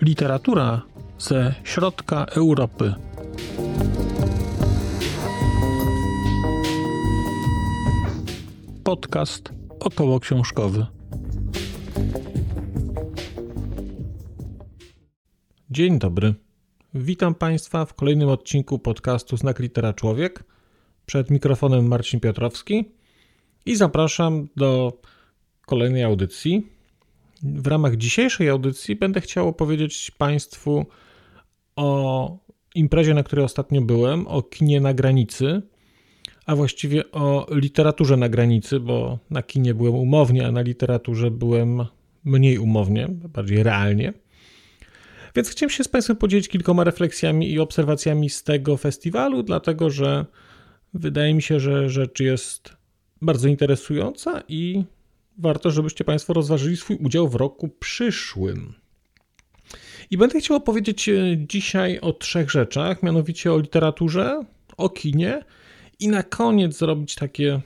Literatura ze środka Europy. Podcast około książkowy. Dzień dobry. Witam Państwa w kolejnym odcinku podcastu Znak Litera Człowiek. Przed mikrofonem Marcin Piotrowski i zapraszam do kolejnej audycji. W ramach dzisiejszej audycji będę chciał opowiedzieć Państwu o imprezie, na której ostatnio byłem, o kinie na granicy, a właściwie o literaturze na granicy, bo na kinie byłem umownie, a na literaturze byłem mniej umownie, bardziej realnie. Więc chciałem się z Państwem podzielić kilkoma refleksjami i obserwacjami z tego festiwalu, dlatego że wydaje mi się, że rzecz jest bardzo interesująca i warto, żebyście Państwo rozważyli swój udział w roku przyszłym. I będę chciał opowiedzieć e, dzisiaj o trzech rzeczach, mianowicie o literaturze, o kinie i na koniec zrobić takie,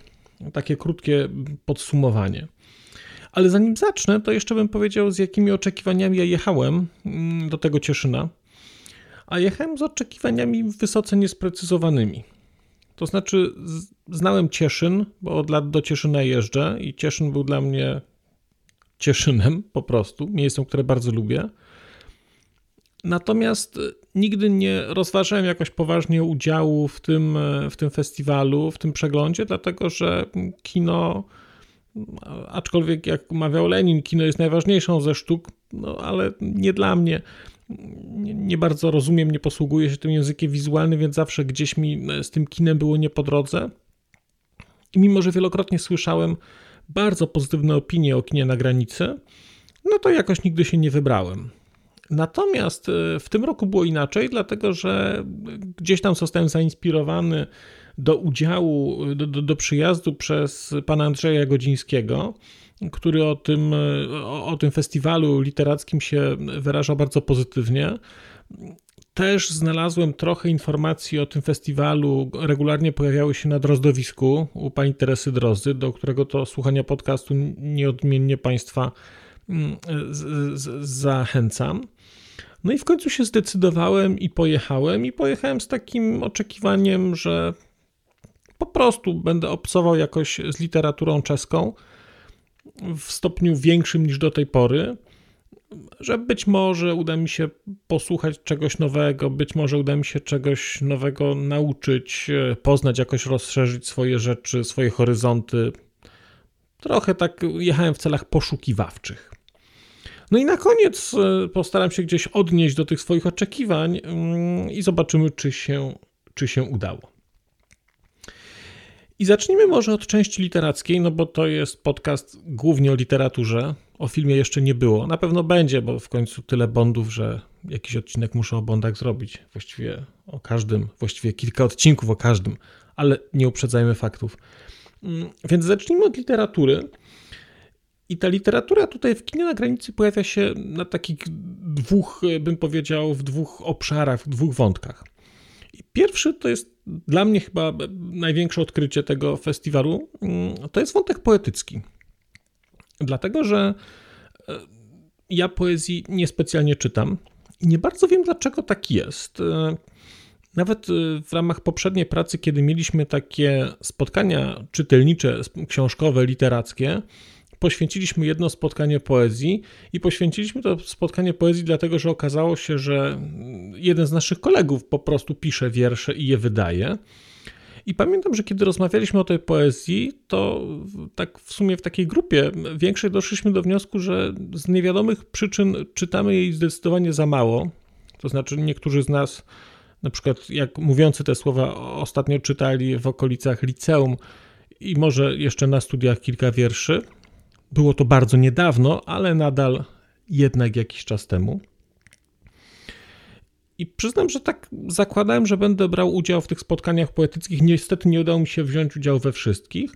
takie krótkie podsumowanie. Ale zanim zacznę, to jeszcze bym powiedział, z jakimi oczekiwaniami ja jechałem mm, do tego Cieszyna. A jechałem z oczekiwaniami wysoce niesprecyzowanymi. To znaczy, znałem Cieszyn, bo od lat do Cieszyna jeżdżę i Cieszyn był dla mnie Cieszynem po prostu, miejscem, które bardzo lubię. Natomiast nigdy nie rozważałem jakoś poważnie udziału w tym, w tym festiwalu, w tym przeglądzie, dlatego że kino Aczkolwiek, jak mawiał Lenin, kino jest najważniejszą ze sztuk, no ale nie dla mnie. Nie, nie, bardzo rozumiem, nie posługuję się tym językiem wizualnym, więc zawsze gdzieś mi z tym kinem było nie po drodze. I mimo, że wielokrotnie słyszałem bardzo pozytywne opinie o kinie na granicy, no to jakoś nigdy się nie wybrałem. Natomiast e, w tym roku było inaczej, dlatego że gdzieś tam zostałem zainspirowany do udziału, do, do, do przyjazdu przez pana Andrzeja Godzińskiego, który o tym, o, o tym festiwalu literackim się wyrażał bardzo pozytywnie. Też znalazłem trochę informacji o tym festiwalu. Regularnie pojawiały się na drozdowisku u pani Teresy Drozdy, do którego to słuchania podcastu nieodmiennie Państwa mm, z, z, zachęcam. No i w końcu się zdecydowałem i pojechałem. I pojechałem z takim oczekiwaniem, że po prostu będę obcował jakoś z literaturą czeską w stopniu większym niż do tej pory, że być może uda mi się posłuchać czegoś nowego, być może uda mi się czegoś nowego nauczyć, poznać, jakoś rozszerzyć swoje rzeczy, swoje horyzonty. Trochę tak jechałem w celach poszukiwawczych. No i na koniec e, postaram się gdzieś odnieść do tych swoich oczekiwań mm, i zobaczymy, czy się, czy się udało. I zacznijmy może od części literackiej, no bo to jest podcast głównie o literaturze. O filmie jeszcze nie było. Na pewno będzie, bo w końcu tyle Bondów, że jakiś odcinek muszę o Bondach zrobić. Właściwie o każdym, właściwie kilka odcinków o każdym, ale nie uprzedzajmy faktów. Mm, więc zacznijmy od literatury. I ta literatura tutaj w kinie na granicy pojawia się na takich dwóch, bym powiedział, w dwóch obszarach, w dwóch wątkach. Pierwszy to jest dla mnie chyba największe odkrycie tego festiwalu. Mm, to jest wątek poetycki. Dlatego, że e, ja poezji niespecjalnie czytam i nie bardzo wiem, dlaczego tak jest. E, nawet e, w ramach poprzedniej pracy, kiedy mieliśmy takie spotkania czytelnicze, książkowe, literackie, poświęciliśmy jedno spotkanie poezji i poświęciliśmy to spotkanie poezji dlatego, że okazało się, że jeden z naszych kolegów po prostu pisze wiersze i je wydaje. I pamiętam, że kiedy rozmawialiśmy o tej poezji, to tak w sumie w takiej grupie większej doszliśmy do wniosku, że z niewiadomych przyczyn czytamy jej zdecydowanie za mało. To znaczy, niektórzy z nas, na przykład jak mówiący te słowa, ostatnio czytali w okolicach liceum i może jeszcze na studiach kilka wierszy, było to bardzo niedawno, ale nadal jednak jakiś czas temu. I przyznam, że tak zakładałem, że będę brał udział w tych spotkaniach poetyckich. Niestety nie udało mi się wziąć udziału we wszystkich,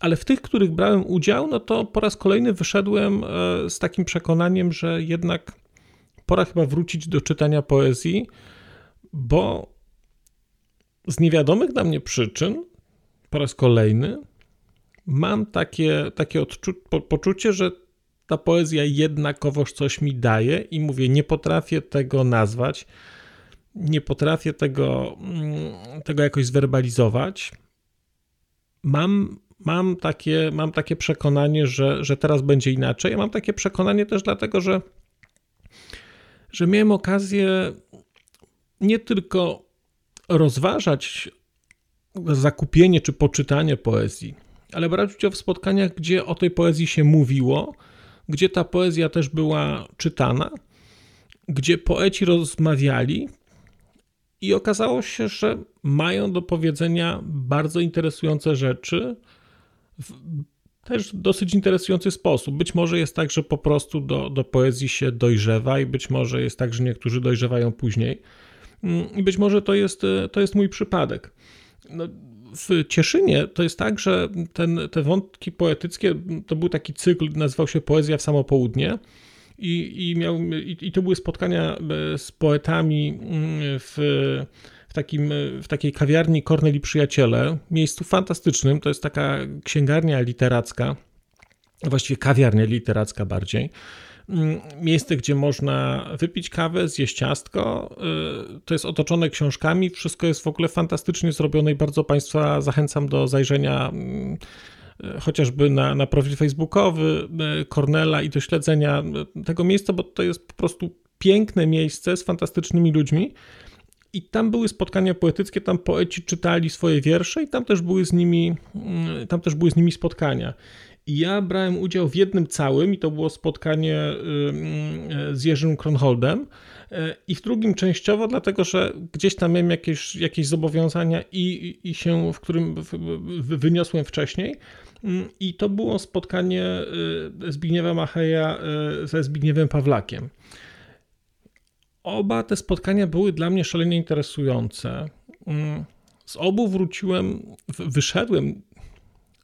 ale w tych, których brałem udział, no to po raz kolejny wyszedłem e, z takim przekonaniem, że jednak pora chyba wrócić do czytania poezji, bo z niewiadomych dla mnie przyczyn po raz kolejny mam takie, takie odczu- po, poczucie, że ta poezja jednakowoż coś mi daje i mówię, nie potrafię tego nazwać, nie potrafię tego, mm, tego jakoś zwerbalizować. Mam, mam, takie, mam takie przekonanie, że, że teraz będzie inaczej. Ja mam takie przekonanie też dlatego, że, że miałem okazję nie tylko rozważać zakupienie czy poczytanie poezji, ale brać udział w spotkaniach, gdzie o tej poezji się mówiło, gdzie ta poezja też była czytana, gdzie poeci rozmawiali i okazało się, że mają do powiedzenia bardzo interesujące rzeczy w też dosyć interesujący sposób. Być może jest tak, że po prostu do, do poezji się dojrzewa i być może jest tak, że niektórzy dojrzewają później. Mm, I być może to jest, to jest mój przypadek. No, w Cieszynie to jest tak, że ten, te wątki poetyckie to był taki cykl, nazywał się Poezja w samo południe. I, i, miał, i, i to były spotkania e, z poetami mm, w, w, takim, w takiej kawiarni Kornel i Przyjaciele, miejscu fantastycznym. To jest taka księgarnia literacka, właściwie kawiarnia literacka bardziej. Mm, miejsce, gdzie można wypić kawę, zjeść ciastko. Y, to jest otoczone książkami, wszystko jest w ogóle fantastycznie zrobione i bardzo Państwa zachęcam do zajrzenia mm, y, chociażby na, na profil facebookowy Cornela i do śledzenia tego miejsca, bo to jest po prostu piękne miejsce z fantastycznymi ludźmi. I tam były spotkania poetyckie, tam poeci czytali swoje wiersze i tam też były z nimi, mm, tam też były z nimi spotkania. Ja brałem udział w jednym całym, i to było spotkanie y, y, z Jerzym Kronholdem, y, i w drugim częściowo, dlatego że gdzieś tam miałem jakieś, jakieś zobowiązania i, i się, w którym wyniosłem wcześniej. I to było spotkanie Zbigniewa Macheja ze Zbigniewem Pawlakiem. Oba te spotkania były dla mnie szalenie interesujące. Z obu wróciłem, wyszedłem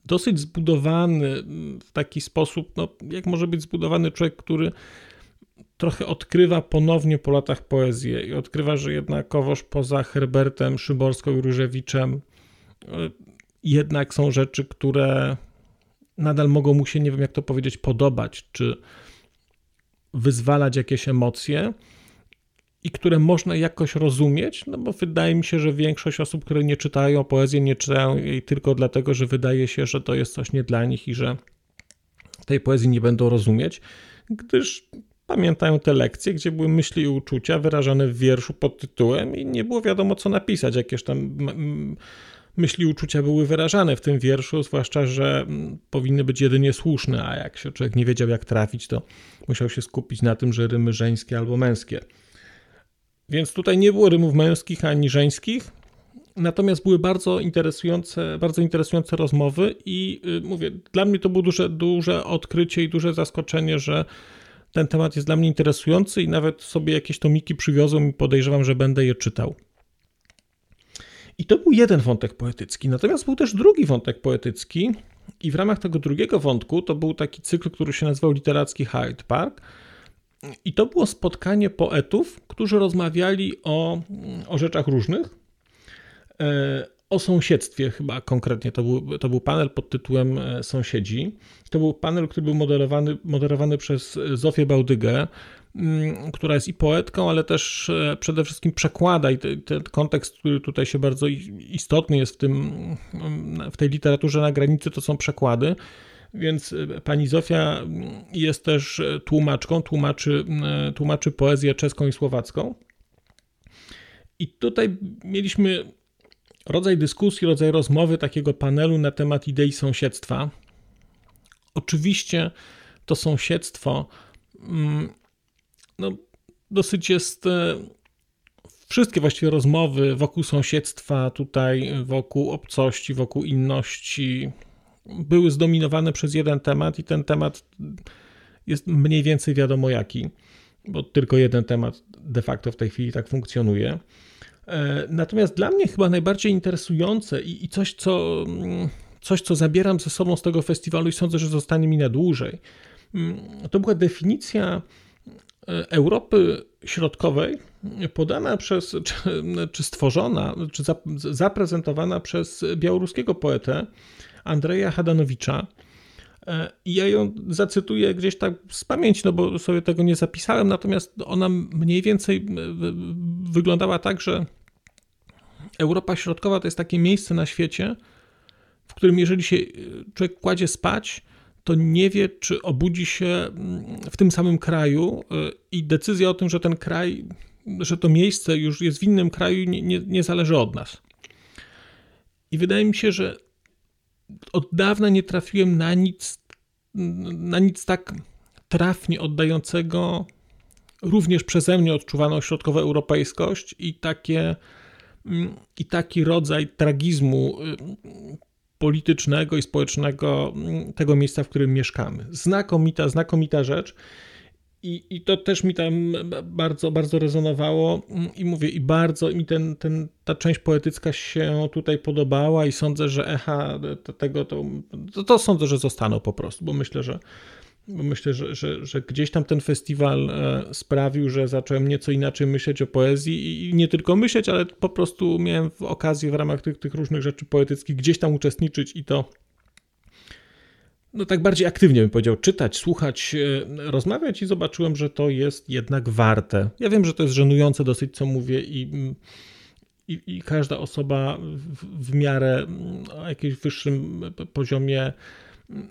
dosyć zbudowany w taki sposób, no, jak może być zbudowany człowiek, który trochę odkrywa ponownie po latach poezję i odkrywa, że jednakowoż poza Herbertem, Szyborską i Różewiczem e, jednak są rzeczy, które nadal mogą mu się, nie wiem jak to powiedzieć, podobać, czy wyzwalać jakieś emocje, i które można jakoś rozumieć, no bo wydaje mi się, że większość osób, które nie czytają poezji, nie czytają jej tylko dlatego, że wydaje się, że to jest coś nie dla nich i że tej poezji nie będą rozumieć, gdyż pamiętają te lekcje, gdzie były myśli i uczucia wyrażane w wierszu pod tytułem i nie było wiadomo, co napisać, jakieś tam myśli i uczucia były wyrażane w tym wierszu, zwłaszcza, że powinny być jedynie słuszne, a jak się człowiek nie wiedział, jak trafić, to musiał się skupić na tym, że rymy żeńskie albo męskie. Więc tutaj nie było rymów męskich ani żeńskich, natomiast były bardzo interesujące, bardzo interesujące rozmowy i y, mówię, dla mnie to było duże, duże odkrycie i duże zaskoczenie, że ten temat jest dla mnie interesujący i nawet sobie jakieś tomiki przywiozłem i podejrzewam, że będę je czytał. I to był jeden wątek poetycki. Natomiast był też drugi wątek poetycki, i w ramach tego drugiego wątku to był taki cykl, który się nazywał Literacki Hyde Park. I to było spotkanie poetów, którzy rozmawiali o, o rzeczach różnych. E, o sąsiedztwie chyba konkretnie. To był, to był panel pod tytułem e, Sąsiedzi. To był panel, który był moderowany, moderowany przez Zofię Bałdygę, mm, która jest i poetką, ale też e, przede wszystkim przekłada i ten kontekst, który tutaj się bardzo istotny jest w, tym, w tej literaturze na granicy, to są przekłady. Więc e, pani Zofia jest też tłumaczką, tłumaczy, e, tłumaczy poezję czeską i słowacką. I tutaj mieliśmy rodzaj dyskusji, rodzaj rozmowy, takiego panelu na temat idei sąsiedztwa. Oczywiście to sąsiedztwo mm, no, dosyć jest. E, wszystkie właściwie rozmowy wokół sąsiedztwa, tutaj wokół obcości, wokół inności, były zdominowane przez jeden temat, i ten temat jest mniej więcej wiadomo jaki, bo tylko jeden temat de facto w tej chwili tak funkcjonuje. E, natomiast dla mnie chyba najbardziej interesujące i, i coś, co, coś, co zabieram ze sobą z tego festiwalu i sądzę, że zostanie mi na dłużej, to była definicja e, Europy Środkowej podana przez, czy, czy stworzona, czy zaprezentowana przez białoruskiego poetę Andrzeja Hadanowicza. I ja ją zacytuję gdzieś tak z pamięci, no bo sobie tego nie zapisałem, natomiast ona mniej więcej wyglądała tak, że Europa Środkowa to jest takie miejsce na świecie, w którym jeżeli się człowiek kładzie spać, to nie wie, czy obudzi się mm, w tym samym kraju i decyzja o tym, że ten kraj, że to miejsce już jest w innym kraju, nie, nie, nie zależy od nas. I wydaje mi się, że od dawna nie trafiłem na nic, na nic tak trafnie oddającego również przeze mnie odczuwaną środkowoeuropejskość i takie mm, i taki rodzaj tragizmu y, politycznego i społecznego mm, tego miejsca, w którym mieszkamy. Znakomita, znakomita rzecz. I, I to też mi tam bardzo, bardzo rezonowało. I mówię, i bardzo mi ten, ten, ta część poetycka się tutaj podobała i sądzę, że echa tego, to, to, to sądzę, że zostaną po prostu, bo myślę, że bo myślę, że, że, że gdzieś tam ten festiwal e, sprawił, że zacząłem nieco inaczej myśleć o poezji i nie tylko myśleć, ale po prostu miałem okazję w ramach tych, tych różnych rzeczy poetyckich gdzieś tam uczestniczyć i to no tak bardziej aktywnie bym powiedział, czytać, słuchać, e, rozmawiać i zobaczyłem, że to jest jednak warte. Ja wiem, że to jest żenujące dosyć, co mówię i, i, i każda osoba w, w miarę o jakimś wyższym poziomie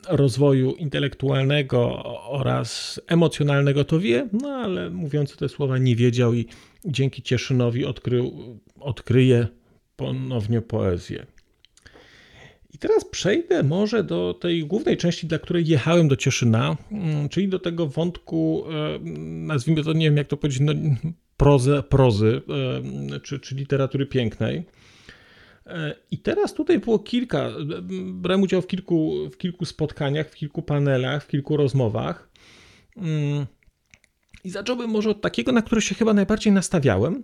rozwoju intelektualnego oraz emocjonalnego to wie, no ale mówiąc te słowa nie wiedział i dzięki Cieszynowi odkrył, odkryje ponownie poezję. Teraz przejdę może do tej głównej części, dla której jechałem do Cieszyna, mm, czyli do tego wątku, e, nazwijmy to, nie wiem jak to powiedzieć, no, prozy, prozy e, czy, czy literatury pięknej. I teraz tutaj było kilka, brałem udział w kilku, w kilku spotkaniach, w kilku panelach, w kilku rozmowach. Mm. I zacząłbym może od takiego, na który się chyba najbardziej nastawiałem,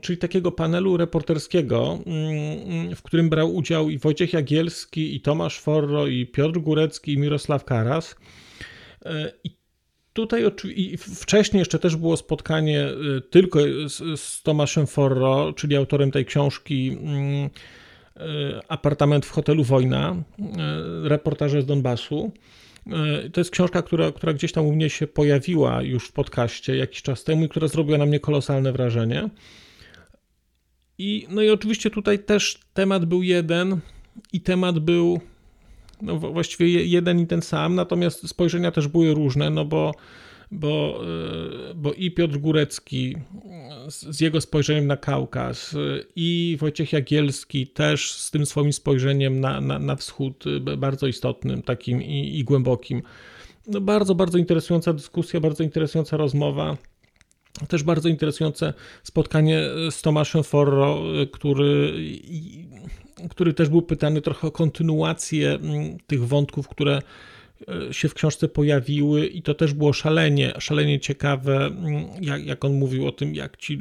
czyli takiego panelu reporterskiego, mm, w którym brał udział i Wojciech Jagielski, i Tomasz Forro, i Piotr Górecki, i Mirosław Karas. E, I Tutaj wcześniej jeszcze też było spotkanie y, tylko z, z Tomaszem Forro, czyli autorem tej książki mm, y, Apartament w hotelu Wojna, reportaże z Donbasu. To jest książka, która, która gdzieś tam u mnie się pojawiła już w podcaście jakiś czas temu i która zrobiła na mnie kolosalne wrażenie. I, no i oczywiście tutaj też temat był jeden i temat był no, właściwie jeden i ten sam, natomiast spojrzenia też były różne, no bo, bo, e, bo i Piotr Górecki z jego spojrzeniem na Kaukaz, i Wojciech Jagielski też z tym swoim spojrzeniem na, na, na wschód, e, bardzo istotnym, takim i, i głębokim. No bardzo, bardzo interesująca dyskusja, bardzo interesująca rozmowa. Też bardzo interesujące spotkanie z Tomaszem Forro, który który też był pytany trochę o kontynuację mm, tych wątków, które się w książce pojawiły i to też było szalenie, szalenie ciekawe, mm, jak, jak on mówił o tym, jak, ci,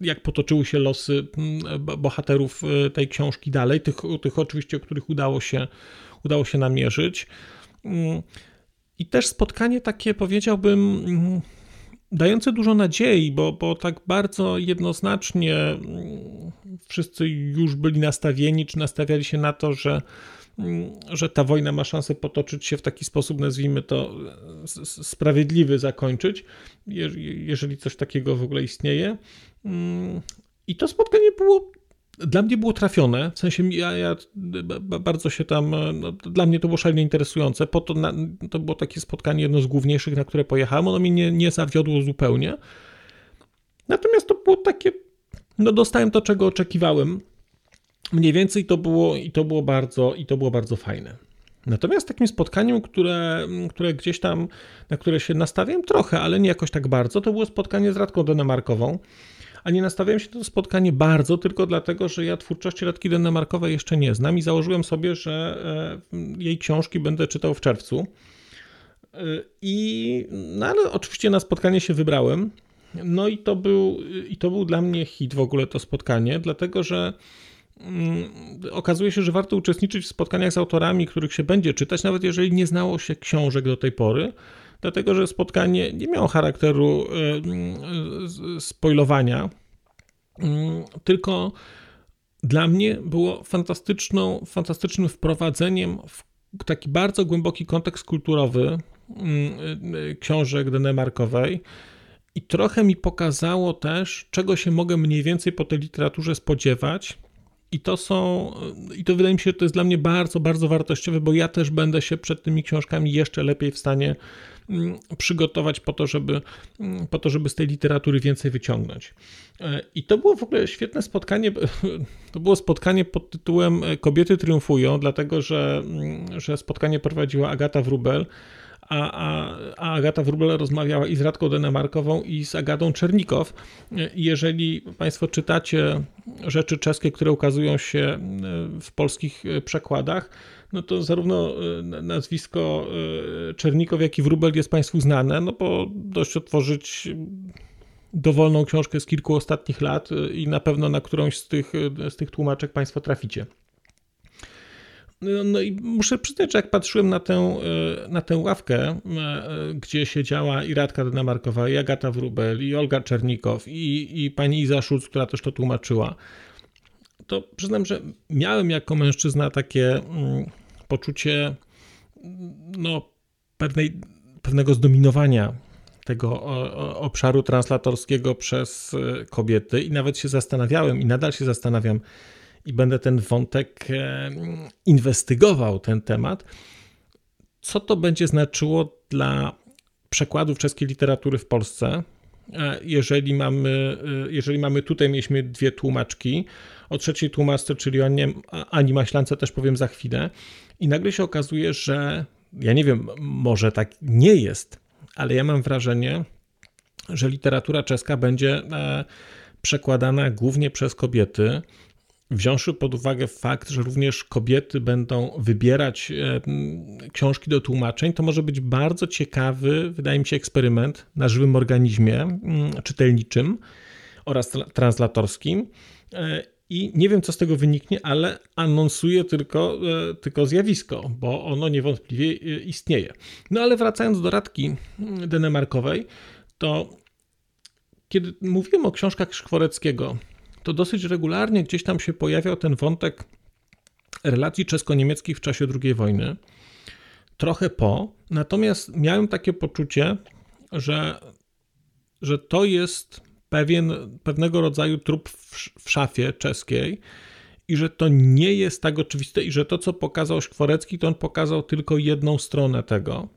jak potoczyły się losy mm, bohaterów e, tej książki dalej, tych, tych oczywiście, o których udało się, udało się namierzyć. I też spotkanie takie, powiedziałbym, dające dużo nadziei, bo, bo tak bardzo jednoznacznie mm, wszyscy już byli nastawieni, czy nastawiali się na to, że, mm, że ta wojna ma szansę potoczyć się w taki sposób, nazwijmy to, sprawiedliwy, zakończyć, jeżeli coś takiego w ogóle istnieje. Mm, I to spotkanie było dla mnie było trafione, w sensie ja, ja bardzo się tam, no, dla mnie to było szalenie interesujące, po to, na, to było takie spotkanie jedno z główniejszych, na które pojechałem, ono mnie nie, nie zawiodło zupełnie, natomiast to było takie, no dostałem to, czego oczekiwałem, mniej więcej to było i to było bardzo, i to było bardzo fajne. Natomiast takim spotkaniem, które, które gdzieś tam, na które się nastawiłem trochę, ale nie jakoś tak bardzo, to było spotkanie z Radką Denemarkową, a nie nastawiałem się na to spotkanie bardzo, tylko dlatego, że ja twórczości Radki Denemarkowej jeszcze nie znam i założyłem sobie, że e, jej książki będę czytał w czerwcu. E, I, no ale oczywiście na spotkanie się wybrałem. No i to był, i to był dla mnie hit w ogóle to spotkanie, dlatego że okazuje się, że warto uczestniczyć w spotkaniach z autorami, których się będzie czytać, nawet jeżeli nie znało się książek do tej pory, dlatego że spotkanie nie miało charakteru spoilowania, tylko dla mnie było fantastyczną, fantastycznym wprowadzeniem w taki bardzo głęboki kontekst kulturowy książek Denemarkowej i trochę mi pokazało też, czego się mogę mniej więcej po tej literaturze spodziewać. I to są, i to wydaje mi się, że to jest dla mnie bardzo, bardzo wartościowe, bo ja też będę się przed tymi książkami jeszcze lepiej w stanie mm, przygotować po to, żeby, mm, po to, żeby z tej literatury więcej wyciągnąć. E, I to było w ogóle świetne spotkanie. To było spotkanie pod tytułem Kobiety triumfują, dlatego że, mm, że spotkanie prowadziła Agata Wrubel a, a, a Agata Wróbel rozmawiała i z Radką Denemarkową, i z Agatą Czernikow. Jeżeli Państwo czytacie rzeczy czeskie, które ukazują się e, w polskich e, przekładach, no to zarówno e, nazwisko Czernikow, jak i Wróbel jest Państwu znane, no bo dość otworzyć dowolną książkę z kilku ostatnich lat i na pewno na którąś z tych, z tych tłumaczek Państwo traficie. No, no i muszę przyznać, że jak patrzyłem na tę, e, na tę ławkę, e, gdzie siedziała i Radka Denemarkowa, i Agata Wrubel, i Olga Czernikow, i, i pani Iza Schulz, która też to tłumaczyła, to przyznam, że miałem jako mężczyzna takie mm, poczucie no, pewnej, pewnego zdominowania tego obszaru translatorskiego przez e, kobiety i nawet się zastanawiałem i nadal się zastanawiam, i będę ten wątek e, inwestygował, ten temat, co to będzie znaczyło dla przekładów czeskiej literatury w Polsce, e, jeżeli mamy, e, jeżeli mamy tutaj mieliśmy dwie tłumaczki, o trzeciej tłumaczce, czyli o Ani Maślance też powiem za chwilę. I nagle się okazuje, że ja nie wiem, może tak nie jest, ale ja mam wrażenie, że literatura czeska będzie przekładana głównie przez kobiety, Wziąwszy pod uwagę fakt, że również kobiety będą wybierać e, książki do tłumaczeń, to może być bardzo ciekawy, wydaje mi się, eksperyment na żywym organizmie czytelniczym oraz translatorskim. E, I nie wiem, co z tego wyniknie, ale anonsuję tylko, e, tylko zjawisko, bo ono niewątpliwie istnieje. No ale wracając do radki denemarkowej, to kiedy mówiłem o książkach Szkworeckiego, to dosyć regularnie gdzieś tam się pojawiał ten wątek relacji czesko-niemieckich w czasie II wojny. Trochę po, natomiast miałem takie poczucie, że, że to jest pewien, pewnego rodzaju trup w, w szafie czeskiej i że to nie jest tak oczywiste i że to, co pokazał Szkworecki, to on pokazał tylko jedną stronę tego.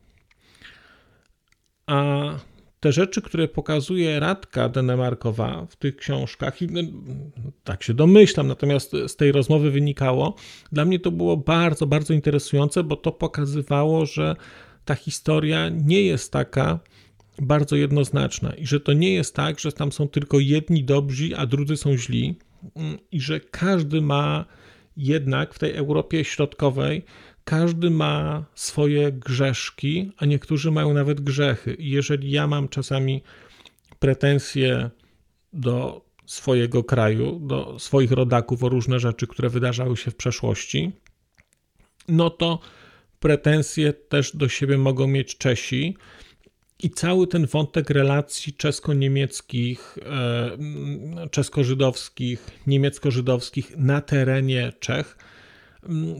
A te rzeczy, które pokazuje Radka Denemarkowa w tych książkach, i no, tak się domyślam, natomiast z tej rozmowy wynikało, dla mnie to było bardzo, bardzo interesujące, bo to pokazywało, że ta historia nie jest taka bardzo jednoznaczna i że to nie jest tak, że tam są tylko jedni dobrzy, a drudzy są źli i że każdy ma jednak w tej Europie Środkowej każdy ma swoje grzeszki, a niektórzy mają nawet grzechy. I jeżeli ja mam czasami pretensje do swojego kraju, do swoich rodaków o różne rzeczy, które wydarzały się w przeszłości, no to pretensje też do siebie mogą mieć Czesi. I cały ten wątek relacji czesko-niemieckich, e, czesko-żydowskich, niemiecko-żydowskich na terenie Czech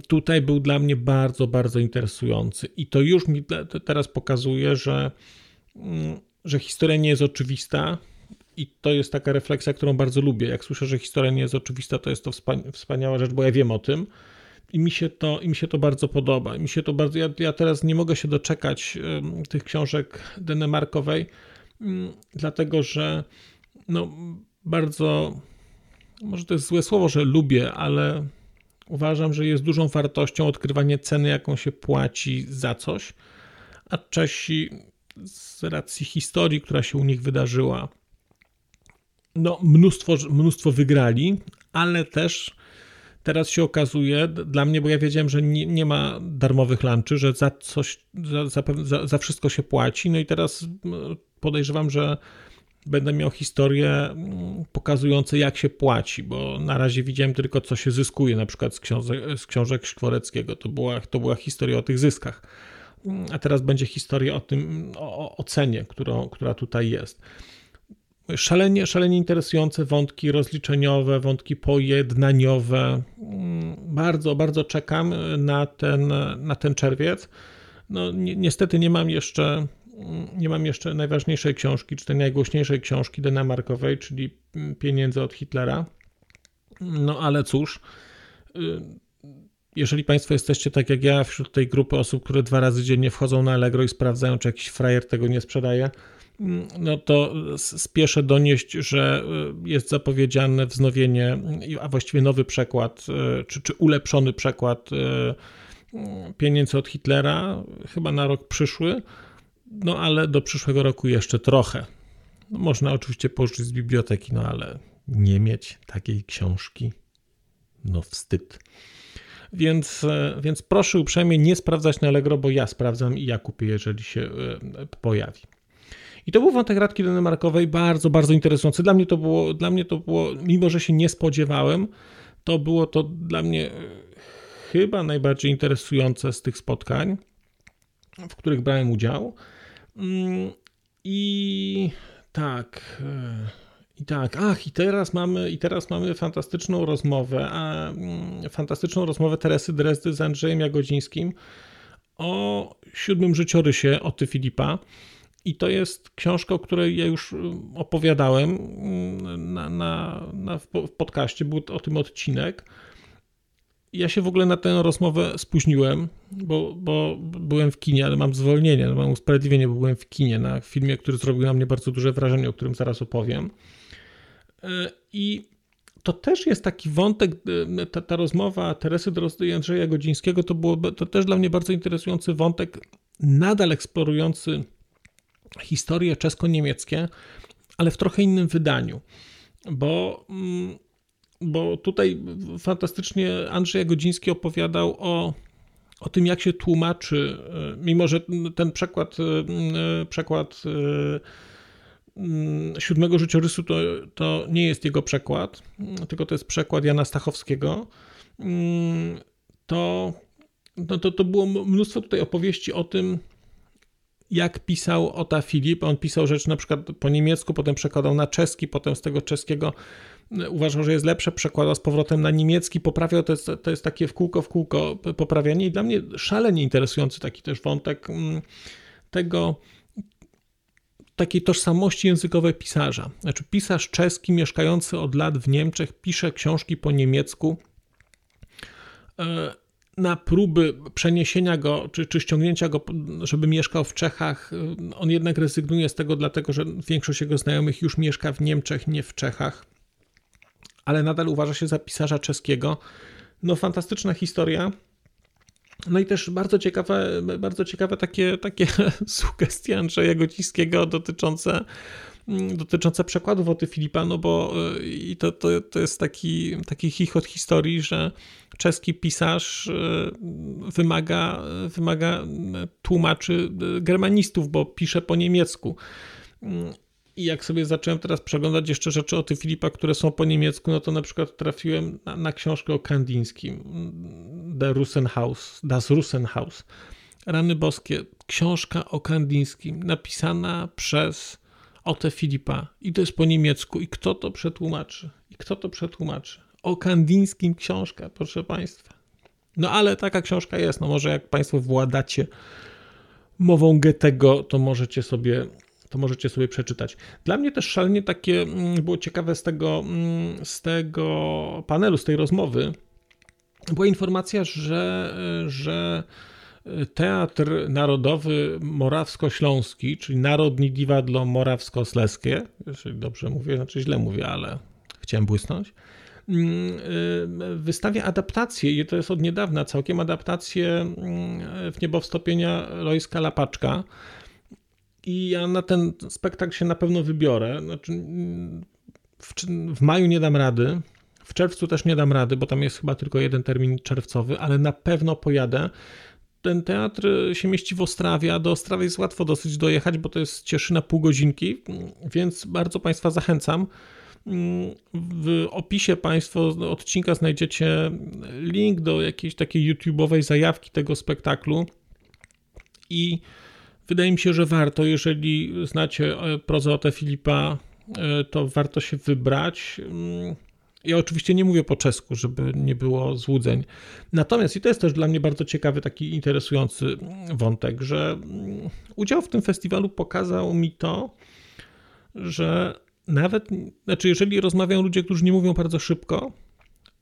tutaj był dla mnie bardzo, bardzo interesujący. I to już mi teraz pokazuje, że, mm, że historia nie jest oczywista. I to jest taka refleksja, którą bardzo lubię. Jak słyszę, że historia nie jest oczywista, to jest to wspaniała rzecz, bo ja wiem o tym. I mi się to, i mi się to bardzo podoba. Mi się to bardzo, ja, ja teraz nie mogę się doczekać tych książek Denemarkowej, um, dlatego że no, bardzo, może to jest złe słowo, że lubię, ale Uważam, że jest dużą wartością odkrywanie ceny, jaką się płaci za coś, a Czesi z racji historii, która się u nich wydarzyła, no mnóstwo, mnóstwo wygrali, ale też teraz się okazuje dla mnie, bo ja wiedziałem, że nie, nie ma darmowych lunchy, że za coś, za, za, za wszystko się płaci, no i teraz podejrzewam, że będę miał historię mm, pokazujące, jak się płaci, bo na razie widziałem tylko, co się zyskuje, na przykład z książek, z książek Szkworeckiego. To była, to była historia o tych zyskach. a teraz będzie historia o tym, o, o cenie, którą, która tutaj jest. Szalenie, szalenie interesujące wątki rozliczeniowe, wątki pojednaniowe. Mm, bardzo, bardzo czekam na ten, na ten czerwiec. No, ni niestety nie mam jeszcze nie mam jeszcze najważniejszej książki, czy tej najgłośniejszej książki Denemarkowej, czyli Pieniędzy od Hitlera. No ale cóż, y, jeżeli Państwo jesteście tak jak ja wśród tej grupy osób, które dwa razy dziennie wchodzą na Allegro i sprawdzają, czy jakiś frajer tego nie sprzedaje, no to spieszę donieść, że y, jest zapowiedziane wznowienie, a właściwie nowy przekład, y, czy, czy ulepszony przekład pieniędzy od Hitlera, chyba na rok przyszły, no ale do przyszłego roku jeszcze trochę. No, można oczywiście pożyczyć z biblioteki, no ale nie mieć takiej książki, no wstyd. Więc, e, więc proszę uprzejmie nie sprawdzać na Allegro, bo ja sprawdzam i ja kupię, jeżeli się e, pojawi. I to był wątek Radki Denemarkowej, bardzo, bardzo interesujący. Dla mnie to było, dla mnie to było, mimo że się nie spodziewałem, to było to dla mnie e, chyba najbardziej interesujące z tych spotkań, w których brałem udział. Mm, I tak. I tak, ach, i teraz mamy, i teraz mamy fantastyczną rozmowę, a, mm, fantastyczną rozmowę Teresy Drezdy z Andrzejem Jagodzińskim o siódmym życiorysie Oty Filipa. I to jest książka, o której ja już mm, opowiadałem na, na, na, w podcaście, był o tym odcinek. Ja się w ogóle na tę rozmowę spóźniłem, bo, bo byłem w kinie, ale mam zwolnienie, mam usprawiedliwienie, bo byłem w kinie na filmie, który zrobił na mnie bardzo duże wrażenie, o którym zaraz opowiem. E, I to też jest taki wątek, e, ta, ta rozmowa Teresy Drozdy i Andrzeja Godzińskiego, to, było, to też dla mnie bardzo interesujący wątek, nadal eksplorujący historie czesko-niemieckie, ale w trochę innym wydaniu, bo, mm, bo tutaj fantastycznie Andrzej Godziński opowiadał o, o tym, jak się tłumaczy, e, mimo że ten przekład, przekład Mm, siódmego życiorysu to, to nie jest jego przekład, tylko to jest przekład Jana Stachowskiego, to, no to, to było mnóstwo tutaj opowieści o tym, jak pisał Ota Filip. On pisał rzeczy na przykład po niemiecku, potem przekładał na czeski, potem z tego czeskiego uważał, że jest lepsze, przekładał z powrotem na niemiecki, poprawiał, to jest, to jest takie w kółko, w kółko poprawianie i dla mnie szalenie interesujący taki też wątek tego, takiej tożsamości językowej pisarza. Znaczy, pisarz czeski mieszkający od lat w Niemczech pisze książki po niemiecku. E, na próby przeniesienia go, czy, czy ściągnięcia go, żeby mieszkał w Czechach, on jednak rezygnuje z tego, dlatego że większość jego znajomych już mieszka w Niemczech, nie w Czechach, ale nadal uważa się za pisarza czeskiego. No, fantastyczna historia. No i też bardzo ciekawe, bardzo ciekawe takie, takie sugestie Andrzeja Gocińskiego dotyczące mm, dotyczące przekładów o Filipa, no bo y, i to, to, to jest taki, taki chichot historii, że czeski pisarz y, wymaga, wymaga tłumaczy y, germanistów, bo pisze po niemiecku. I jak sobie zacząłem teraz przeglądać jeszcze rzeczy o tych Filipa, które są po niemiecku, no to na przykład trafiłem na, na książkę o Kandińskim, The Russenhaus, Das Russenhaus. Rany boskie, książka o Kandińskim, napisana przez Ote Filipa i to jest po niemiecku. I kto to przetłumaczy? I kto to przetłumaczy? O Kandińskim książka, proszę Państwa. No ale taka książka jest. No może jak Państwo władacie mową Goethego, to możecie sobie to możecie sobie przeczytać. Dla mnie też szalenie takie mm, było ciekawe z tego, mm, z tego panelu, z tej rozmowy, była informacja, że, że Teatr Narodowy Morawsko-Śląski, czyli Narodni Diwadlo Morawsko-Sleskie, jeżeli dobrze mówię, znaczy źle mówię, ale chciałem błysnąć, mm, y, wystawia adaptację, i to jest od niedawna całkiem adaptację w niebo wstopienia Lojska Lapaczka, i ja na ten spektakl się na pewno wybiorę. Znaczy, w, w maju nie dam rady, w czerwcu też nie dam rady, bo tam jest chyba tylko jeden termin czerwcowy, ale na pewno pojadę. Ten teatr się mieści w Ostrawie, a do Ostrawy jest łatwo dosyć dojechać, bo to jest Cieszyna pół godzinki, więc bardzo Państwa zachęcam. W opisie Państwo odcinka znajdziecie link do jakiejś takiej YouTube'owej zajawki tego spektaklu i wydaje mi się, że warto, jeżeli znacie prozę Ota Filipa, to warto się wybrać. Mm, ja oczywiście nie mówię po czesku, żeby nie było złudzeń. Natomiast, i to jest też dla mnie bardzo ciekawy, taki interesujący wątek, że mm, udział w tym festiwalu pokazał mi to, że nawet, znaczy, jeżeli rozmawiają ludzie, którzy nie mówią bardzo szybko,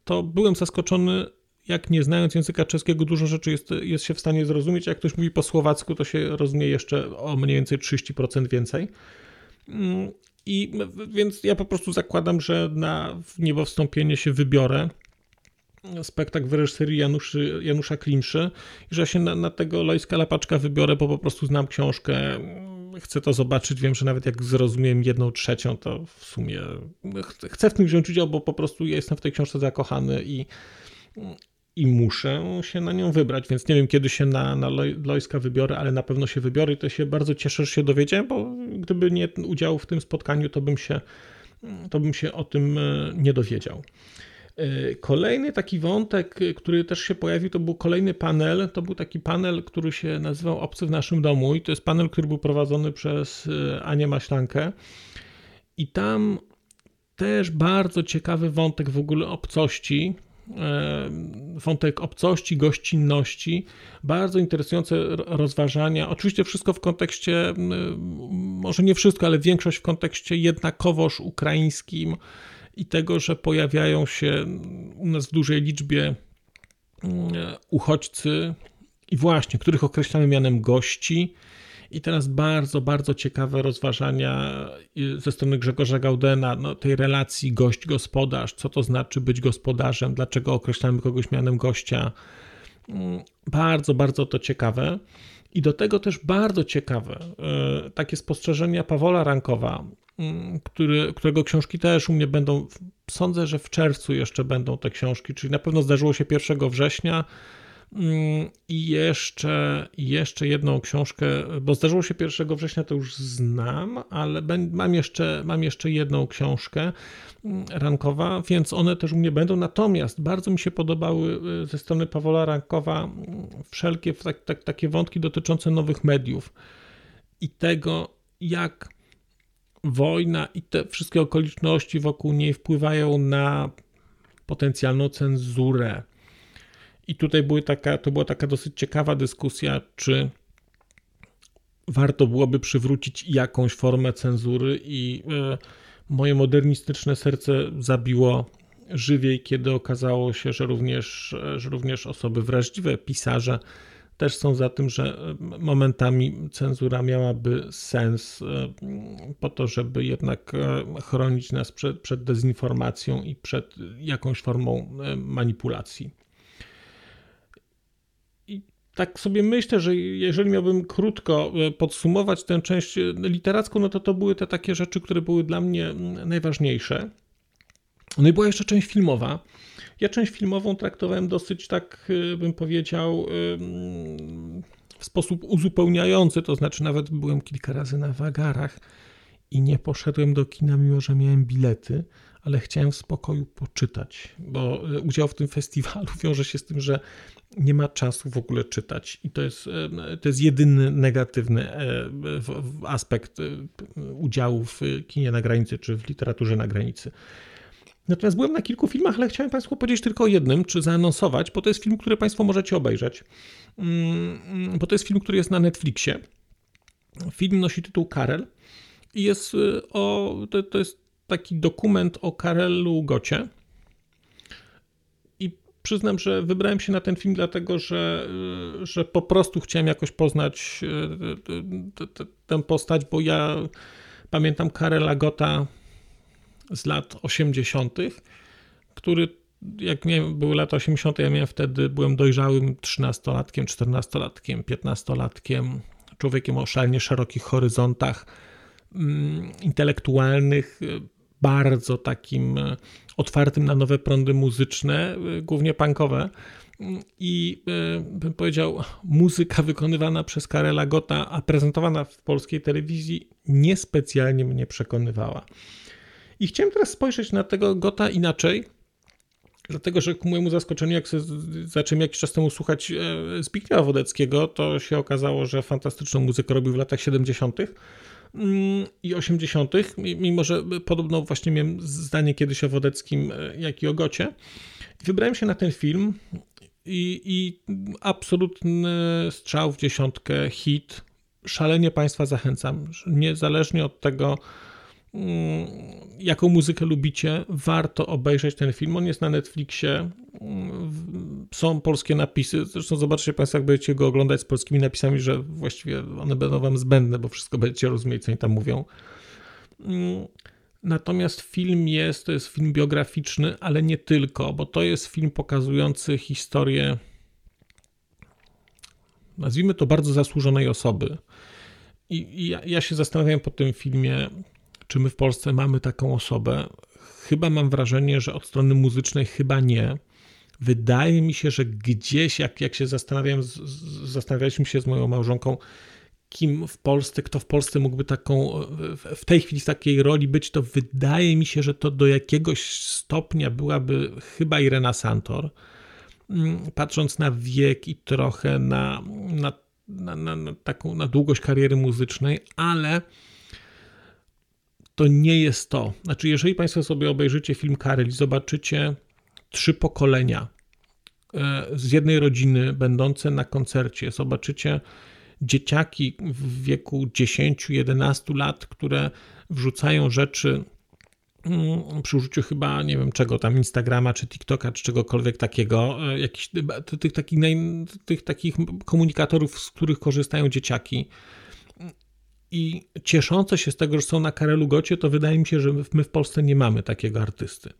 to byłem zaskoczony, jak nie znając języka czeskiego, dużo rzeczy jest, jest się w stanie zrozumieć. Jak ktoś mówi po słowacku, to się rozumie jeszcze o mniej więcej 30% więcej. Mm, I więc ja po prostu zakładam, że na niebo wstąpienie się wybiorę spektakl w reżyserii Januszy, Janusza Klimszy i że się na, na tego Lojska Lapaczka wybiorę, bo po prostu znam książkę, chcę to zobaczyć, wiem, że nawet jak zrozumiem jedną trzecią, to w sumie chcę w tym wziąć udział, bo po prostu ja jestem w tej książce zakochany i, i muszę się na nią wybrać, więc nie wiem, kiedy się na, na Lojska wybiorę, ale na pewno się wybiorę i to się bardzo cieszę, że się dowiedziałem, bo gdyby nie udział w tym spotkaniu, to bym się, to bym się o tym e, nie dowiedział. E, kolejny taki wątek, który też się pojawił, to był kolejny panel. To był taki panel, który się nazywał Obcy w naszym domu i to jest panel, który był prowadzony przez e, Anię Maślankę. I tam też bardzo ciekawy wątek w ogóle obcości, wątek obcości, gościnności, bardzo interesujące rozważania. Oczywiście wszystko w kontekście, może nie wszystko, ale większość w kontekście jednakowoż ukraińskim i tego, że pojawiają się u nas w dużej liczbie uchodźcy i właśnie, których określamy mianem gości. I teraz bardzo, bardzo ciekawe rozważania y, ze strony Grzegorza Gaudena, no, tej relacji gość-gospodarz, co to znaczy być gospodarzem, dlaczego określamy kogoś mianem gościa. Mm, bardzo, bardzo to ciekawe. I do tego też bardzo ciekawe y, takie spostrzeżenia Pawola Rankowa, Mm, który, którego książki też u mnie będą. Sądzę, że w czerwcu jeszcze będą te książki, czyli na pewno zdarzyło się 1 września. Mm, I jeszcze, jeszcze jedną książkę, bo zdarzyło się 1 września, to już znam, ale mam jeszcze, mam jeszcze jedną książkę mm, rankowa, więc one też u mnie będą. Natomiast bardzo mi się podobały y, ze strony Pawola Rankowa wszelkie tak, tak, takie wątki dotyczące nowych mediów i tego, jak wojna i te wszystkie okoliczności wokół niej wpływają na potencjalną cenzurę. I tutaj były taka, to była taka dosyć ciekawa dyskusja, czy warto byłoby przywrócić jakąś formę cenzury i e, moje modernistyczne serce zabiło żywiej, kiedy okazało się, że również, że również osoby wrażliwe, pisarze, też są za tym, że e, momentami cenzura miałaby sens e, po to, żeby jednak chronić nas przed, przed dezinformacją i przed jakąś formą manipulacji. Tak sobie myślę, że jeżeli miałbym krótko podsumować tę część literacką, no to to były te takie rzeczy, które były dla mnie najważniejsze. No i była jeszcze część filmowa. Ja część filmową traktowałem dosyć tak, y, bym powiedział, w sposób uzupełniający, to znaczy nawet byłem kilka razy na wagarach i nie poszedłem do kina, mimo że miałem bilety, ale chciałem w spokoju poczytać, bo y, udział w tym festiwalu wiąże się z tym, że nie ma czasu w ogóle czytać i to jest, to jest jedyny negatywny e, aspekt udziału w kinie na granicy czy w literaturze na granicy. Natomiast byłem na kilku filmach, ale chciałem Państwu powiedzieć tylko o jednym, czy zaanonsować, bo to jest film, który Państwo możecie obejrzeć. Mm, bo to jest film, który jest na Netflixie. Film nosi tytuł Karel i jest o, to, to jest taki dokument o Karelu Gocie. I przyznam, że wybrałem się na ten film dlatego, że, że po prostu chciałem jakoś poznać y, tę postać, bo ja pamiętam Karela Gota z lat 80., który jak miałem, były lata 80., ja miałem wtedy, byłem dojrzałym 13-latkiem, 14-latkiem, 15-latkiem, człowiekiem o szalenie szerokich horyzontach mm, intelektualnych, bardzo takim e, otwartym na nowe prądy muzyczne, e, głównie punkowe. I e, bym powiedział, muzyka wykonywana przez Karela Gota, a prezentowana w polskiej telewizji, niespecjalnie mnie przekonywała. I chciałem teraz spojrzeć na tego Gota inaczej Dlatego, że ku mojemu zaskoczeniu, jak zacząłem jakiś czas temu słuchać Zbigniewa Wodeckiego, to się okazało, że fantastyczną muzykę robił w latach 70. Mm, i 80., mimo że podobno właśnie miałem zdanie kiedyś o Wodeckim, e, jak i o Gocie. Wybrałem się na ten film i, i absolutny strzał w dziesiątkę, hit. Szalenie Państwa zachęcam, niezależnie od tego, jaką muzykę lubicie, warto obejrzeć ten film. On jest na Netflixie. Mm, są polskie napisy. Zresztą zobaczcie Państwo, jak będziecie go oglądać z polskimi napisami, że właściwie one będą Wam zbędne, bo wszystko będziecie rozumieć, co oni tam mówią. Mm, natomiast film jest, to jest film biograficzny, ale nie tylko, bo to jest film pokazujący historię, nazwijmy to bardzo zasłużonej osoby. I, i ja, ja się zastanawiam po tym filmie, czy my w Polsce mamy taką osobę. Chyba mam wrażenie, że od strony muzycznej chyba nie. Wydaje mi się, że gdzieś, jak, jak się zastanawiam, zastanawialiśmy się z moją małżonką, kim w Polsce, kto w Polsce mógłby taką, w tej chwili w takiej roli być, to wydaje mi się, że to do jakiegoś stopnia byłaby chyba Irena Santor. Mm, patrząc na wiek i trochę na, na, na, na, na taką na długość kariery muzycznej, ale to nie jest to. Znaczy, jeżeli Państwo sobie obejrzycie film Karel zobaczycie trzy pokolenia e, z jednej rodziny będące na koncercie, zobaczycie dzieciaki w wieku 10-11 lat, które wrzucają rzeczy mm, przy użyciu chyba, nie wiem czego tam, Instagrama, czy TikToka, czy czegokolwiek takiego, e, jakichś, tych, takich, tych takich komunikatorów, z których korzystają dzieciaki i cieszące się z tego, że są na Karelu Gocie, to wydaje mi się, że my w Polsce nie mamy takiego artysty.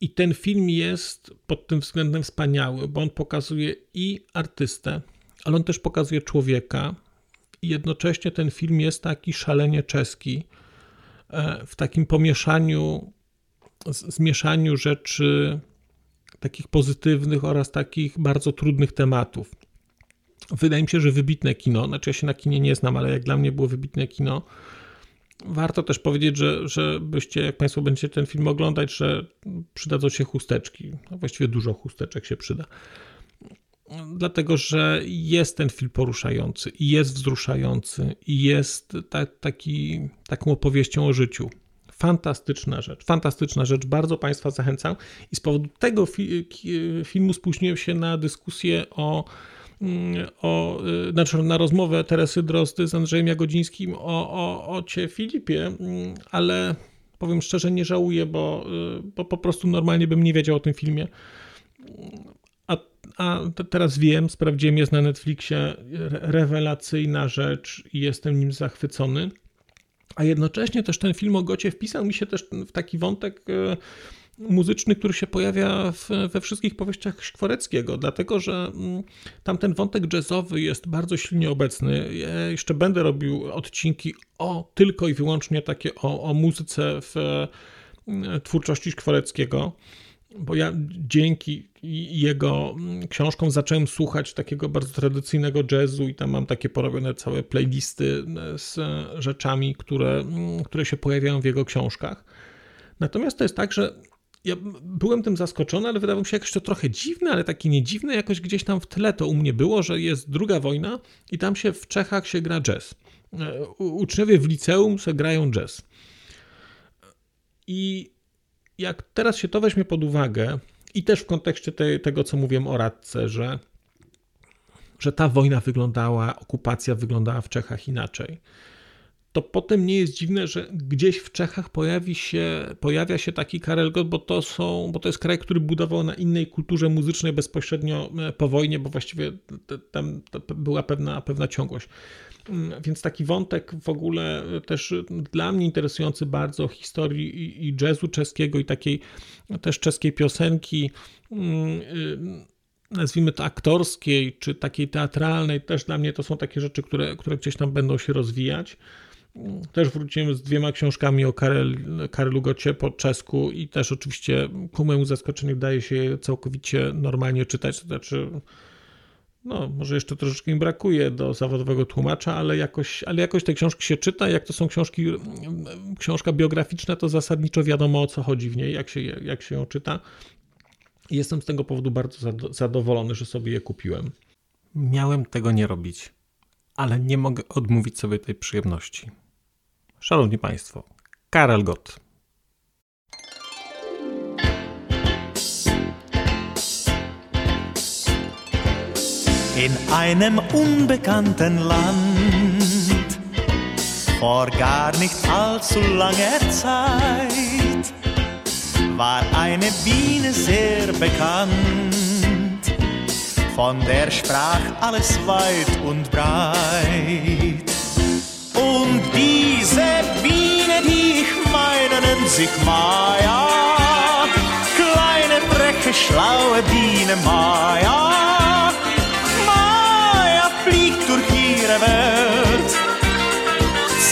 I ten film jest pod tym względem wspaniały, bo on pokazuje i artystę, ale on też pokazuje człowieka. I jednocześnie ten film jest taki szalenie czeski, e, w takim pomieszaniu, zmieszaniu rzeczy takich pozytywnych oraz takich bardzo trudnych tematów. Wydaje mi się, że wybitne kino, znaczy ja się na kinie nie znam, ale jak dla mnie było wybitne kino. Warto też powiedzieć, że, że byście, jak Państwo będziecie ten film oglądać, że przydadzą się chusteczki. No właściwie dużo chusteczek się przyda. Dlatego, że jest ten film poruszający i jest wzruszający i jest ta, taki, taką opowieścią o życiu. Fantastyczna rzecz, fantastyczna rzecz. Bardzo Państwa zachęcam. I z powodu tego fi filmu spóźniłem się na dyskusję o o, y, znaczy na rozmowę Teresy Drozdy z Andrzejem Jagodzińskim o, o, o Cie Filipie, mm, ale powiem szczerze, nie żałuję, bo, y, bo po prostu normalnie bym nie wiedział o tym filmie. A, a teraz wiem, sprawdziłem, jest na Netflixie, rewelacyjna rzecz i jestem nim zachwycony. A jednocześnie też ten film o Gocie wpisał mi się też w taki wątek y, muzyczny, który się pojawia w, we wszystkich powieściach Szkworeckiego, dlatego że mm, tam ten wątek jazzowy jest bardzo silnie obecny. Ja jeszcze będę robił odcinki o tylko i wyłącznie takie o, o muzyce w e, twórczości Szkworeckiego, bo ja dzięki jego mm, książkom zacząłem słuchać takiego bardzo tradycyjnego jazzu i tam mam takie porobione całe playlisty z rzeczami, które, mm, które się pojawiają w jego książkach. Natomiast to jest tak, że ja byłem tym zaskoczony, ale wydawało mi się jakoś to trochę dziwne, ale takie nie dziwne, jakoś gdzieś tam w tle to u mnie było, że jest druga wojna i tam się w Czechach się gra jazz. E, uczniowie w liceum se grają jazz. I jak teraz się to weźmie pod uwagę, i też w kontekście te, tego, co mówiłem o radce, że, że ta wojna wyglądała, okupacja wyglądała w Czechach inaczej to potem nie jest dziwne, że gdzieś w Czechach pojawi się, pojawia się taki Karel Gott, bo to, są, bo to jest kraj, który budował na innej kulturze muzycznej bezpośrednio e, po wojnie, bo właściwie tam była pewna, pewna ciągłość. Mm, więc taki wątek w ogóle też dla mnie interesujący bardzo historii i jazzu czeskiego i takiej też czeskiej piosenki mm, nazwijmy to aktorskiej, czy takiej teatralnej, też dla mnie to są takie rzeczy, które, które gdzieś tam będą się rozwijać. Też wróciłem z dwiema książkami o Karel, Karelu Gocie po czesku i też oczywiście ku mojemu zaskoczeniu daje się je całkowicie normalnie czytać. To znaczy no, może jeszcze troszeczkę im brakuje do zawodowego tłumacza, ale jakoś, ale jakoś te książki się czyta. Jak to są książki, książka biograficzna, to zasadniczo wiadomo o co chodzi w niej, jak się, jak się ją czyta. Jestem z tego powodu bardzo zadowolony, że sobie je kupiłem. Miałem tego nie robić, ale nie mogę odmówić sobie tej przyjemności. Szanowni Państwo, Karel Gott. In einem unbekannten Land, vor gar nicht allzu langer Zeit, war eine Biene sehr bekannt. Von der sprach alles weit und breit. Und diese Biene, die ich meine, nennt sich Maya. Kleine, freche, schlaue Biene Maya. Maya fliegt durch ihre Welt.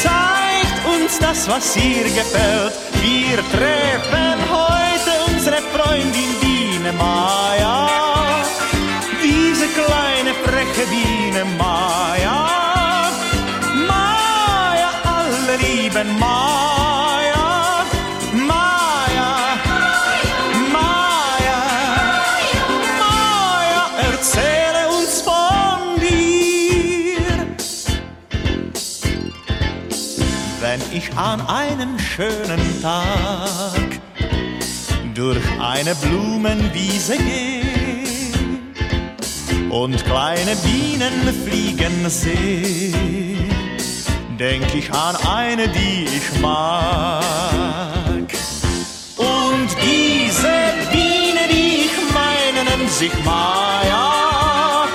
Zeigt uns das, was ihr gefällt. Wir treffen heute unsere Freundin Biene Maya. Diese kleine, freche Biene Maya. Lieben Maya. Maya, Maya, Maya, erzähle uns von dir. Wenn ich an einem schönen Tag durch eine Blumenwiese gehe und kleine Bienen fliegen sehe, denk ich an eine, die ich mag. Und diese Biene, die ich meine, nennt sich Maya.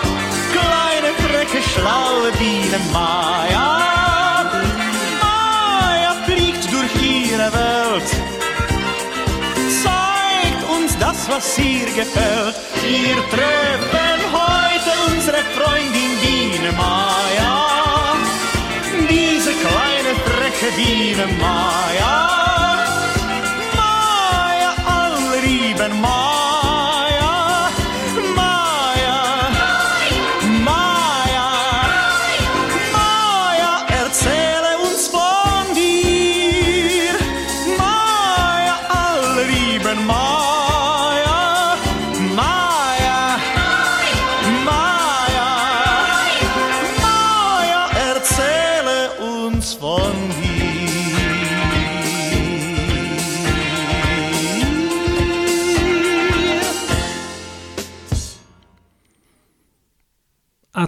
Kleine, freche, schlaue Biene Maya. Maya fliegt durch ihre Welt. Zeigt uns das, was ihr gefällt. Wir treffen heute unsere Freundin Biene Maya. diese kleine Freche, die eine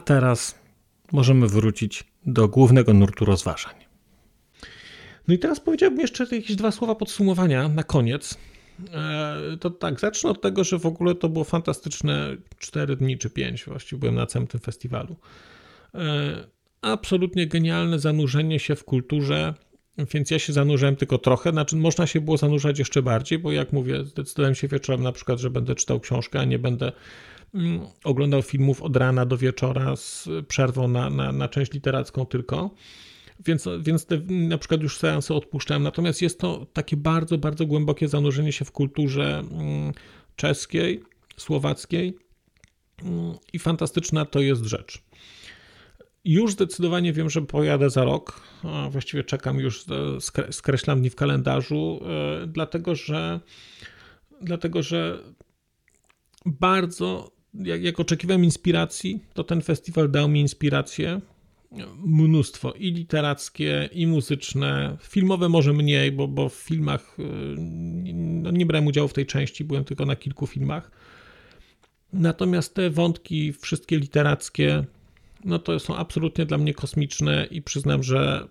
teraz możemy wrócić do głównego nurtu rozważań. No i teraz powiedziałbym jeszcze jakieś dwa słowa podsumowania na koniec. E, To tak, zacznę od tego, że w ogóle to było fantastyczne 4 dni czy 5, właściwie byłem na całym tym festiwalu. E, Absolutnie genialne zanurzenie się w kulturze, więc ja się zanurzyłem tylko trochę, znaczy można się było zanurzać jeszcze bardziej, bo jak mówię, zdecydowałem się wieczorem na przykład, że będę czytał książkę, a nie będę oglądał filmów od rana do wieczora z przerwą na, na, na część literacką tylko. Więc, więc te, na przykład już seansy odpuszczałem. Natomiast jest to takie bardzo, bardzo głębokie zanurzenie się w kulturze mm, czeskiej, słowackiej mm, i fantastyczna to jest rzecz. Już zdecydowanie wiem, że pojadę za rok. Właściwie czekam już, e, skre- skreślam dni w kalendarzu, e, dlatego że, dlatego że bardzo, jak, jak oczekiwałem inspiracji, to ten festiwal dał mi inspirację. Mnóstwo i literackie, i muzyczne, filmowe może mniej, bo, bo w filmach y, no, nie brałem udziału w tej części, byłem tylko na kilku filmach. Natomiast te wątki, wszystkie literackie, no to są absolutnie dla mnie kosmiczne i przyznam, że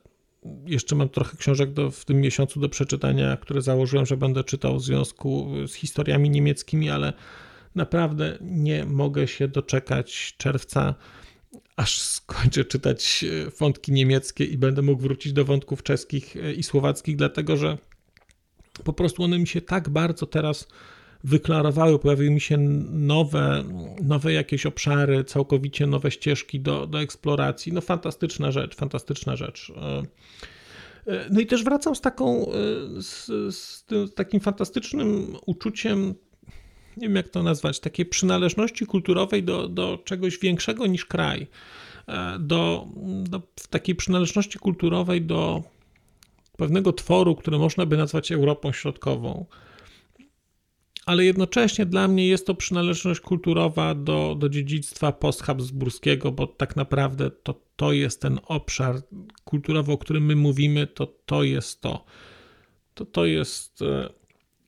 jeszcze mam trochę książek do, w tym miesiącu do przeczytania, które założyłem, że będę czytał w związku z historiami niemieckimi, ale naprawdę nie mogę się doczekać czerwca, aż skończę czytać e, wątki niemieckie i będę mógł wrócić do wątków czeskich e, i słowackich, dlatego że po prostu one mi się tak bardzo teraz wyklarowały, pojawiły mi się nowe, nowe jakieś obszary, całkowicie nowe ścieżki do, do eksploracji. No fantastyczna rzecz, fantastyczna rzecz. E, No i też wracam z taką, z, z tym takim fantastycznym uczuciem nie wiem jak to nazwać, takiej przynależności kulturowej do, do czegoś większego niż kraj, e, do, do takiej przynależności kulturowej do pewnego tworu, który można by nazwać Europą Środkową. Ale jednocześnie dla mnie jest to przynależność kulturowa do, do dziedzictwa posthabsburskiego, bo tak naprawdę to, to jest ten obszar kulturowy, o którym my mówimy, to, to jest to. To, to jest e,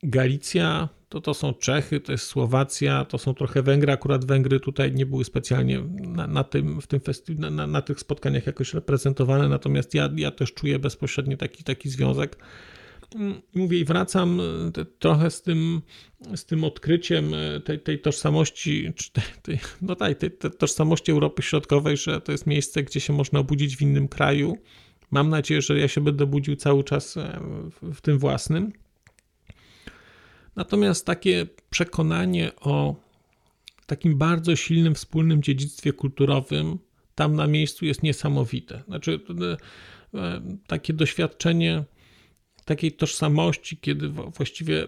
Galicja, to, to są Czechy, to jest Słowacja, to są trochę Węgry. Akurat Węgry tutaj nie były specjalnie na, na tym, w tym festi- na, na, tych spotkaniach jakoś reprezentowane, natomiast ja, ja też czuję bezpośrednio taki, taki związek. Mm, mówię i wracam e, trochę z tym, z tym odkryciem e, tej, tej tożsamości, tej, tej, no tak, tej, tej tożsamości Europy Środkowej, że to jest miejsce, gdzie się można obudzić w innym kraju. Mam nadzieję, że ja się będę budził cały czas e, w, w tym własnym. Natomiast takie przekonanie o takim bardzo silnym wspólnym dziedzictwie kulturowym tam na miejscu jest niesamowite. Znaczy, e, takie doświadczenie takiej tożsamości, kiedy właściwie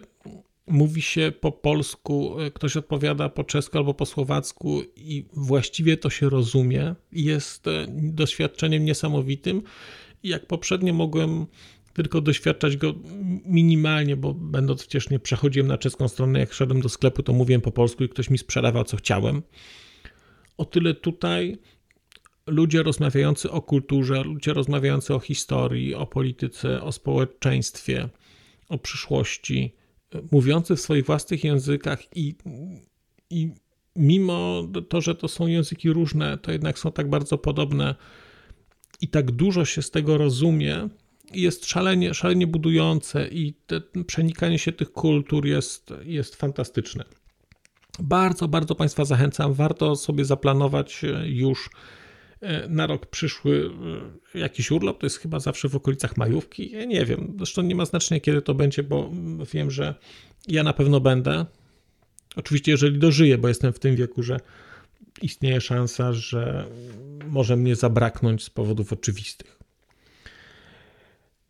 mówi się po polsku, e, ktoś odpowiada po czesku albo po słowacku i właściwie to się rozumie, jest e, doświadczeniem niesamowitym. Jak poprzednio mogłem tylko doświadczać go minimalnie, bo będąc przecież nie przechodziłem na czeską stronę, jak szedłem do sklepu, to mówiłem po polsku i ktoś mi sprzedawał, co chciałem. O tyle tutaj ludzie rozmawiający o kulturze, ludzie rozmawiający o historii, o polityce, o społeczeństwie, o przyszłości, mówiący w swoich własnych językach i, i mimo to, że to są języki różne, to jednak są tak bardzo podobne i tak dużo się z tego rozumie, jest szalenie, szalenie budujące i te, przenikanie się tych kultur jest, jest fantastyczne. Bardzo, bardzo Państwa zachęcam. Warto sobie zaplanować e, już e, na rok przyszły e, jakiś urlop. To jest chyba zawsze w okolicach majówki. Ja nie wiem. Zresztą nie ma znaczenia, kiedy to będzie, bo wiem, że ja na pewno będę. Oczywiście, jeżeli dożyję, bo jestem w tym wieku, że istnieje szansa, że może mnie zabraknąć z powodów oczywistych.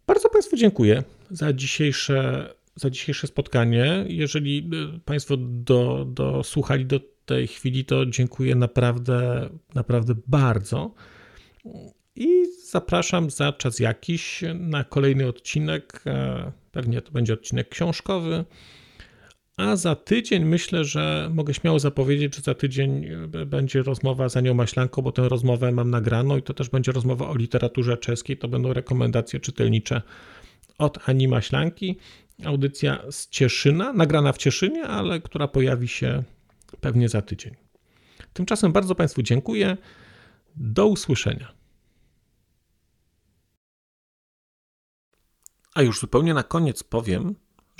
Bardzo Państwu dziękuję za dzisiejsze, za dzisiejsze spotkanie. Jeżeli y, Państwo do, dosłuchali do tej chwili, to dziękuję naprawdę, naprawdę bardzo. I zapraszam za czas jakiś na kolejny odcinek. E, pewnie to będzie odcinek książkowy. A za tydzień myślę, że mogę śmiało zapowiedzieć, że za tydzień y, będzie rozmowa z Anią Maślanką, bo tę rozmowę mam nagraną i to też będzie rozmowa o literaturze czeskiej. To będą rekomendacje czytelnicze od Ani Maślanki. Audycja z Cieszyna, nagrana w Cieszynie, ale która pojawi się pewnie za tydzień. Tymczasem bardzo Państwu dziękuję. Do usłyszenia. A już zupełnie na koniec powiem,